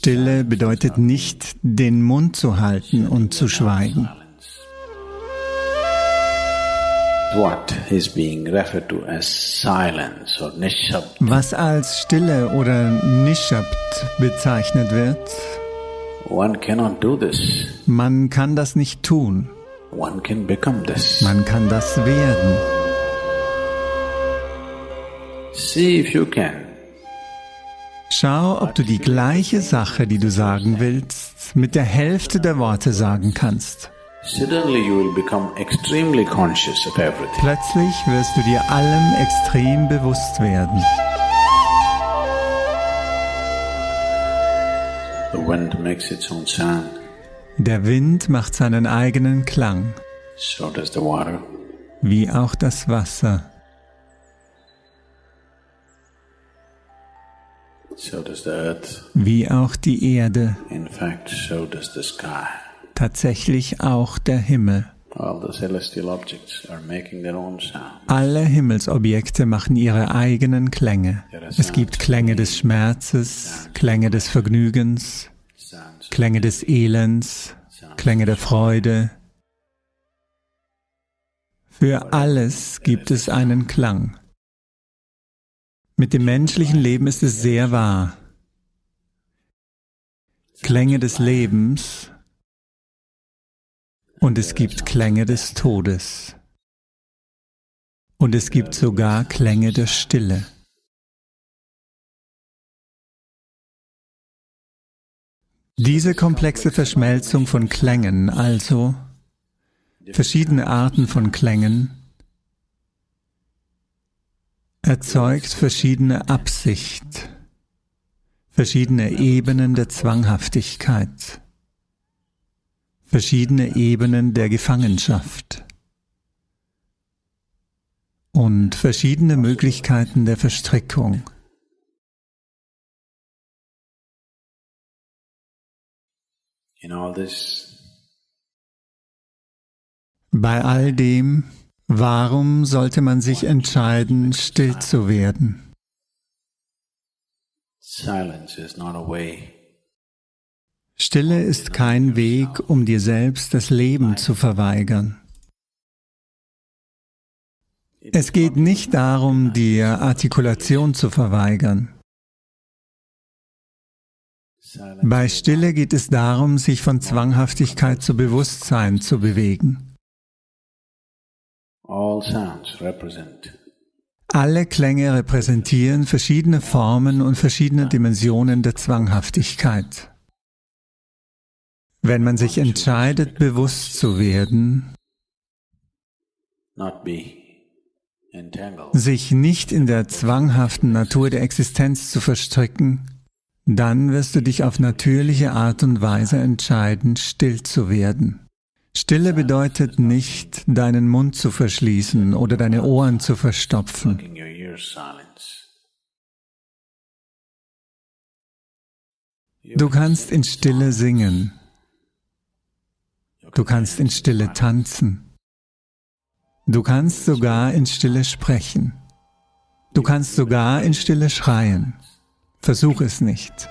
Stille bedeutet nicht, den Mund zu halten und zu schweigen. Was als Stille oder Nishabt bezeichnet wird, man kann das nicht tun. Man kann das werden. Schau, ob du die gleiche Sache, die du sagen willst, mit der Hälfte der Worte sagen kannst. Plötzlich wirst du dir allem extrem bewusst werden. Der Wind macht seinen eigenen Klang, wie auch das Wasser. Wie auch die Erde, tatsächlich auch der Himmel. Alle Himmelsobjekte machen ihre eigenen Klänge. Es gibt Klänge des Schmerzes, Klänge des Vergnügens, Klänge des Elends, Klänge der Freude. Für alles gibt es einen Klang. Mit dem menschlichen Leben ist es sehr wahr. Klänge des Lebens und es gibt Klänge des Todes. Und es gibt sogar Klänge der Stille. Diese komplexe Verschmelzung von Klängen, also verschiedene Arten von Klängen, erzeugt verschiedene Absicht, verschiedene Ebenen der Zwanghaftigkeit, verschiedene Ebenen der Gefangenschaft und verschiedene Möglichkeiten der Verstrickung. Bei all dem Warum sollte man sich entscheiden, still zu werden? Stille ist kein Weg, um dir selbst das Leben zu verweigern. Es geht nicht darum, dir Artikulation zu verweigern. Bei Stille geht es darum, sich von Zwanghaftigkeit zu Bewusstsein zu bewegen. Alle Klänge repräsentieren verschiedene Formen und verschiedene Dimensionen der Zwanghaftigkeit. Wenn man sich entscheidet, bewusst zu werden, sich nicht in der zwanghaften Natur der Existenz zu verstricken, dann wirst du dich auf natürliche Art und Weise entscheiden, still zu werden. Stille bedeutet nicht, deinen Mund zu verschließen oder deine Ohren zu verstopfen. Du kannst in Stille singen. Du kannst in Stille tanzen. Du kannst sogar in Stille sprechen. Du kannst sogar in Stille schreien. Versuch es nicht.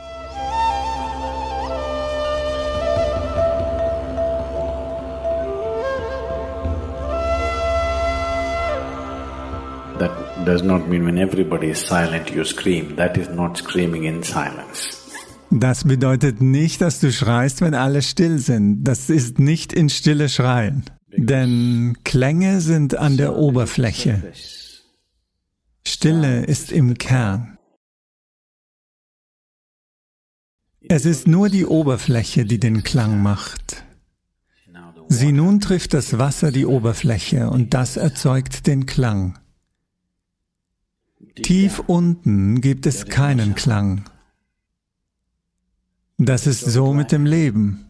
Does not mean when everybody is silent you scream. That is not screaming in silence. Das bedeutet nicht, dass du schreist, wenn alle still sind. Das ist nicht in Stille schreien. Denn Klänge sind an der Oberfläche. Stille ist im Kern. Es ist nur die Oberfläche, die den Klang macht. Sieh nun trifft das Wasser die Oberfläche und das erzeugt den Klang. Tief unten gibt es keinen Klang. Das ist so mit dem Leben.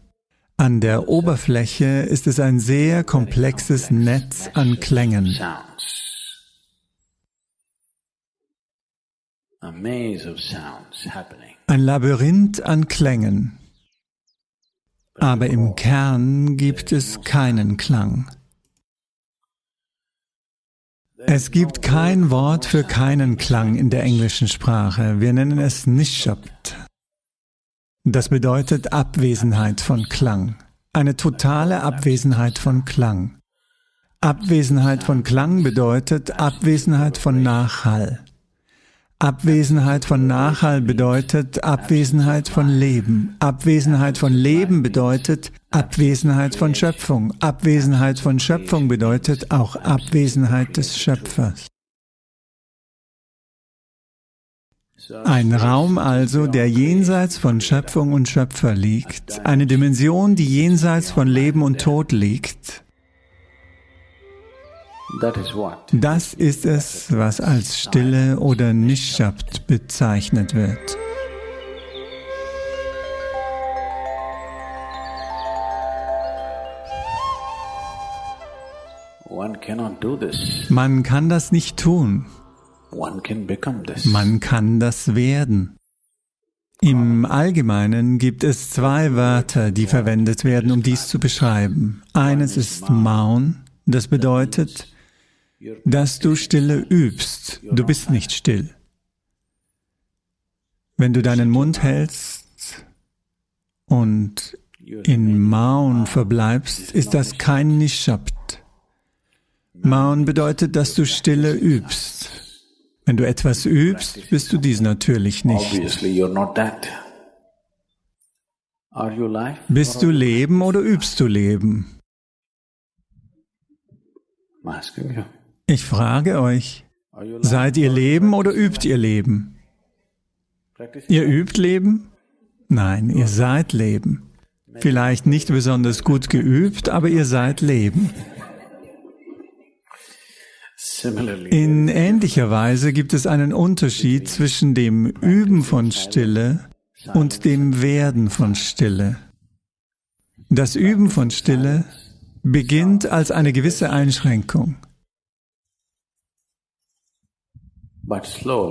An der Oberfläche ist es ein sehr komplexes Netz an Klängen. Ein Labyrinth an Klängen. Aber im Kern gibt es keinen Klang. Es gibt kein Wort für keinen Klang in der englischen Sprache. Wir nennen es Nishabt. Das bedeutet Abwesenheit von Klang. Eine totale Abwesenheit von Klang. Abwesenheit von Klang bedeutet Abwesenheit von Nachhall. Abwesenheit von Nachhall bedeutet Abwesenheit von Leben. Abwesenheit von Leben bedeutet Abwesenheit von Schöpfung. Abwesenheit von Schöpfung bedeutet auch Abwesenheit des Schöpfers. Ein Raum also, der jenseits von Schöpfung und Schöpfer liegt, eine Dimension, die jenseits von Leben und Tod liegt, das ist es, was als Stille oder Nishabt bezeichnet wird. Man kann das nicht tun. Man kann das werden. Im Allgemeinen gibt es zwei Wörter, die verwendet werden, um dies zu beschreiben. Eines ist Maun, das bedeutet dass du Stille übst. Du bist nicht still. Wenn du deinen Mund hältst und in Maun verbleibst, ist das kein Nishabt. Maun bedeutet, dass du Stille übst. Wenn du etwas übst, bist du dies natürlich nicht. Bist du Leben oder übst du Leben? Ich frage euch, seid ihr Leben oder übt ihr Leben? Ihr übt Leben? Nein, ihr seid Leben. Vielleicht nicht besonders gut geübt, aber ihr seid Leben. In ähnlicher Weise gibt es einen Unterschied zwischen dem Üben von Stille und dem Werden von Stille. Das Üben von Stille beginnt als eine gewisse Einschränkung.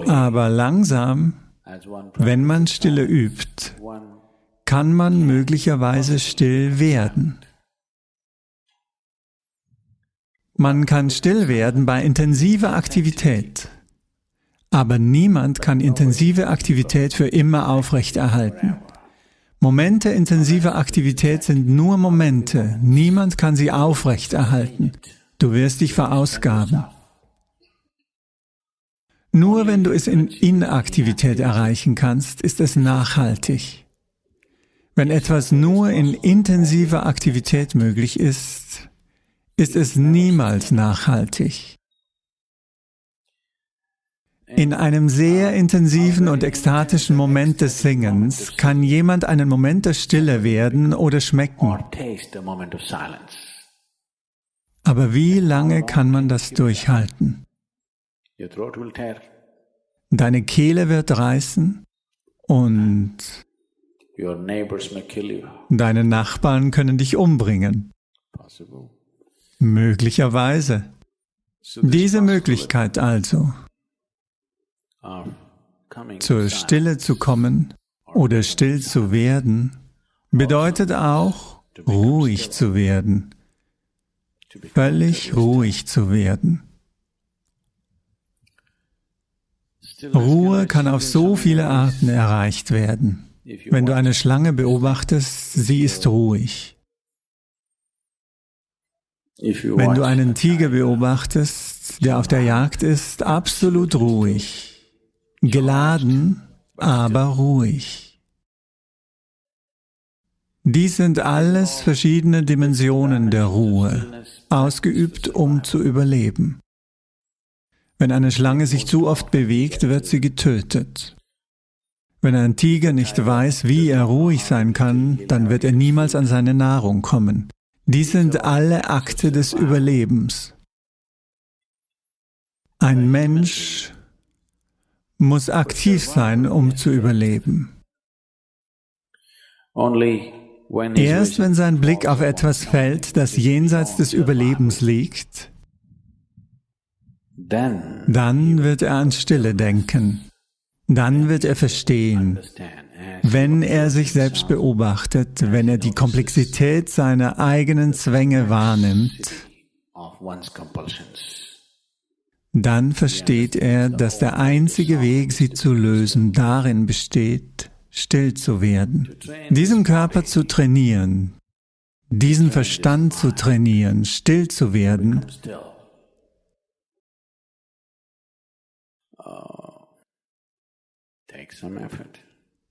Aber langsam, wenn man Stille übt, kann man möglicherweise still werden. Man kann still werden bei intensiver Aktivität. Aber niemand kann intensive Aktivität für immer aufrechterhalten. Momente intensiver Aktivität sind nur Momente. Niemand kann sie aufrechterhalten. Du wirst dich verausgaben. Nur wenn du es in Inaktivität erreichen kannst, ist es nachhaltig. Wenn etwas nur in intensiver Aktivität möglich ist, ist es niemals nachhaltig. In einem sehr intensiven und ekstatischen Moment des Singens kann jemand einen Moment der Stille werden oder schmecken. Aber wie lange kann man das durchhalten? Deine Kehle wird reißen und deine Nachbarn können dich umbringen. Möglicherweise. Diese Möglichkeit also, zur Stille zu kommen oder still zu werden, bedeutet auch, ruhig zu werden, völlig ruhig zu werden. Ruhe kann auf so viele Arten erreicht werden. Wenn du eine Schlange beobachtest, sie ist ruhig. Wenn du einen Tiger beobachtest, der auf der Jagd ist, absolut ruhig. Geladen, aber ruhig. Dies sind alles verschiedene Dimensionen der Ruhe, ausgeübt, um zu überleben. Wenn eine Schlange sich zu oft bewegt, wird sie getötet. Wenn ein Tiger nicht weiß, wie er ruhig sein kann, dann wird er niemals an seine Nahrung kommen. Dies sind alle Akte des Überlebens. Ein Mensch muss aktiv sein, um zu überleben. Erst wenn sein Blick auf etwas fällt, das jenseits des Überlebens liegt, dann wird er an Stille denken. Dann wird er verstehen, wenn er sich selbst beobachtet, wenn er die Komplexität seiner eigenen Zwänge wahrnimmt, dann versteht er, dass der einzige Weg, sie zu lösen, darin besteht, still zu werden, diesen Körper zu trainieren, diesen Verstand zu trainieren, still zu werden, uh,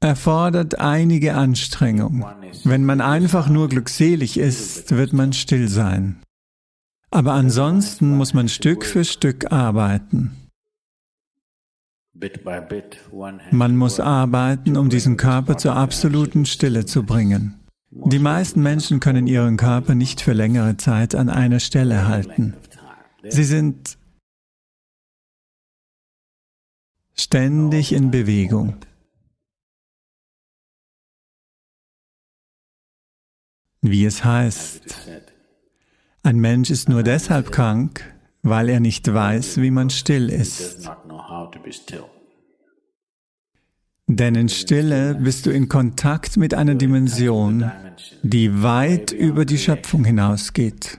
erfordert einige Anstrengung. Wenn man einfach nur glückselig ist, wird man still sein. Aber ansonsten muss man Stück für Stück arbeiten. Man muss arbeiten, um diesen Körper zur absoluten Stille zu bringen. Die meisten Menschen können ihren Körper nicht für längere Zeit an einer Stelle halten. Sie sind ständig in Bewegung. Wie es heißt, ein Mensch ist nur deshalb krank, weil er nicht weiß, wie man still ist. Denn in Stille bist du in Kontakt mit einer Dimension, die weit über die Schöpfung hinausgeht.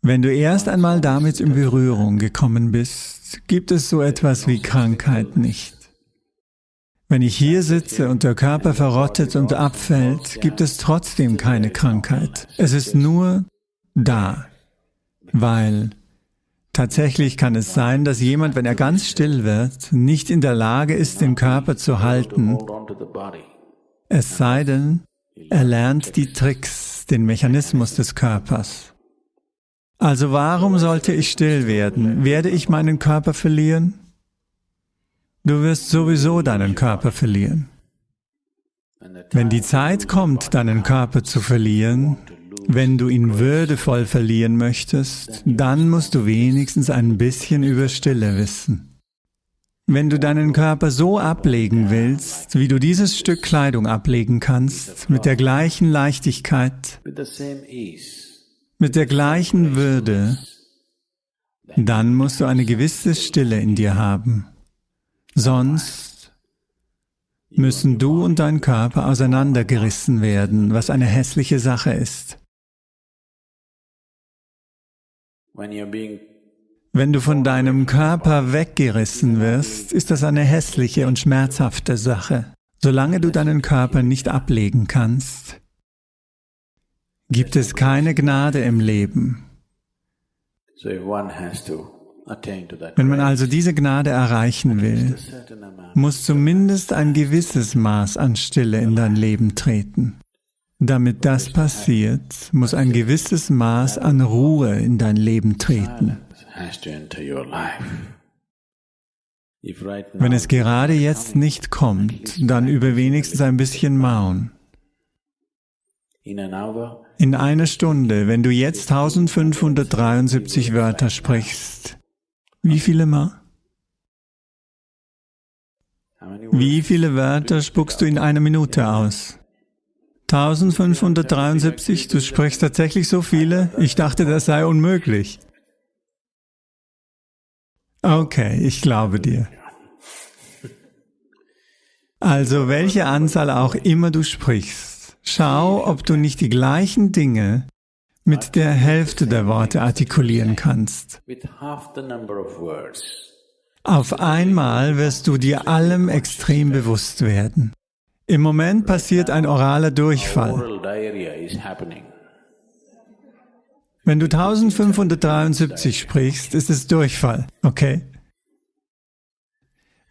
Wenn du erst einmal damit in Berührung gekommen bist, gibt es so etwas wie Krankheit nicht. Wenn ich hier sitze und der Körper verrottet und abfällt, gibt es trotzdem keine Krankheit. Es ist nur da, weil tatsächlich kann es sein, dass jemand, wenn er ganz still wird, nicht in der Lage ist, den Körper zu halten, es sei denn, er lernt die Tricks, den Mechanismus des Körpers. Also warum sollte ich still werden? Werde ich meinen Körper verlieren? Du wirst sowieso deinen Körper verlieren. Wenn die Zeit kommt, deinen Körper zu verlieren, wenn du ihn würdevoll verlieren möchtest, dann musst du wenigstens ein bisschen über Stille wissen. Wenn du deinen Körper so ablegen willst, wie du dieses Stück Kleidung ablegen kannst, mit der gleichen Leichtigkeit, mit der gleichen Würde, dann musst du eine gewisse Stille in dir haben. Sonst müssen du und dein Körper auseinandergerissen werden, was eine hässliche Sache ist. Wenn du von deinem Körper weggerissen wirst, ist das eine hässliche und schmerzhafte Sache. Solange du deinen Körper nicht ablegen kannst, gibt es keine Gnade im Leben. Wenn man also diese Gnade erreichen will, muss zumindest ein gewisses Maß an Stille in dein Leben treten. Damit das passiert, muss ein gewisses Maß an Ruhe in dein Leben treten. Wenn es gerade jetzt nicht kommt, dann übe wenigstens ein bisschen Maun. In einer Stunde, wenn du jetzt 1573 Wörter sprichst, wie viele Mal? Wie viele Wörter spuckst du in einer Minute aus? 1573, du sprichst tatsächlich so viele? Ich dachte, das sei unmöglich. Okay, ich glaube dir. Also welche Anzahl auch immer du sprichst, schau, ob du nicht die gleichen Dinge mit der Hälfte der Worte artikulieren kannst. Auf einmal wirst du dir allem extrem bewusst werden. Im Moment passiert ein oraler Durchfall. Wenn du 1573 sprichst, ist es Durchfall, okay?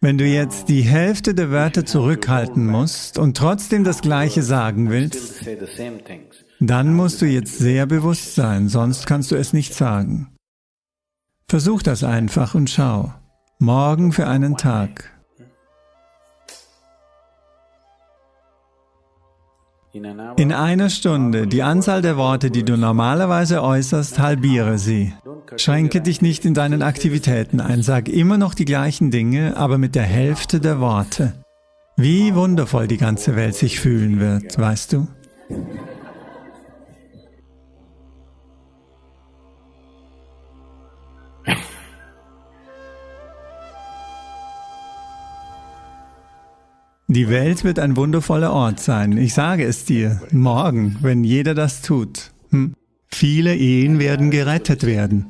Wenn du jetzt die Hälfte der Wörter zurückhalten musst und trotzdem das Gleiche sagen willst, dann musst du jetzt sehr bewusst sein, sonst kannst du es nicht sagen. Versuch das einfach und schau. Morgen für einen Tag. In einer Stunde die Anzahl der Worte, die du normalerweise äußerst, halbiere sie. Schränke dich nicht in deinen Aktivitäten ein, sag immer noch die gleichen Dinge, aber mit der Hälfte der Worte. Wie wundervoll die ganze Welt sich fühlen wird, weißt du? Die Welt wird ein wundervoller Ort sein. Ich sage es dir. Morgen, wenn jeder das tut. Hm? Viele Ehen werden gerettet werden.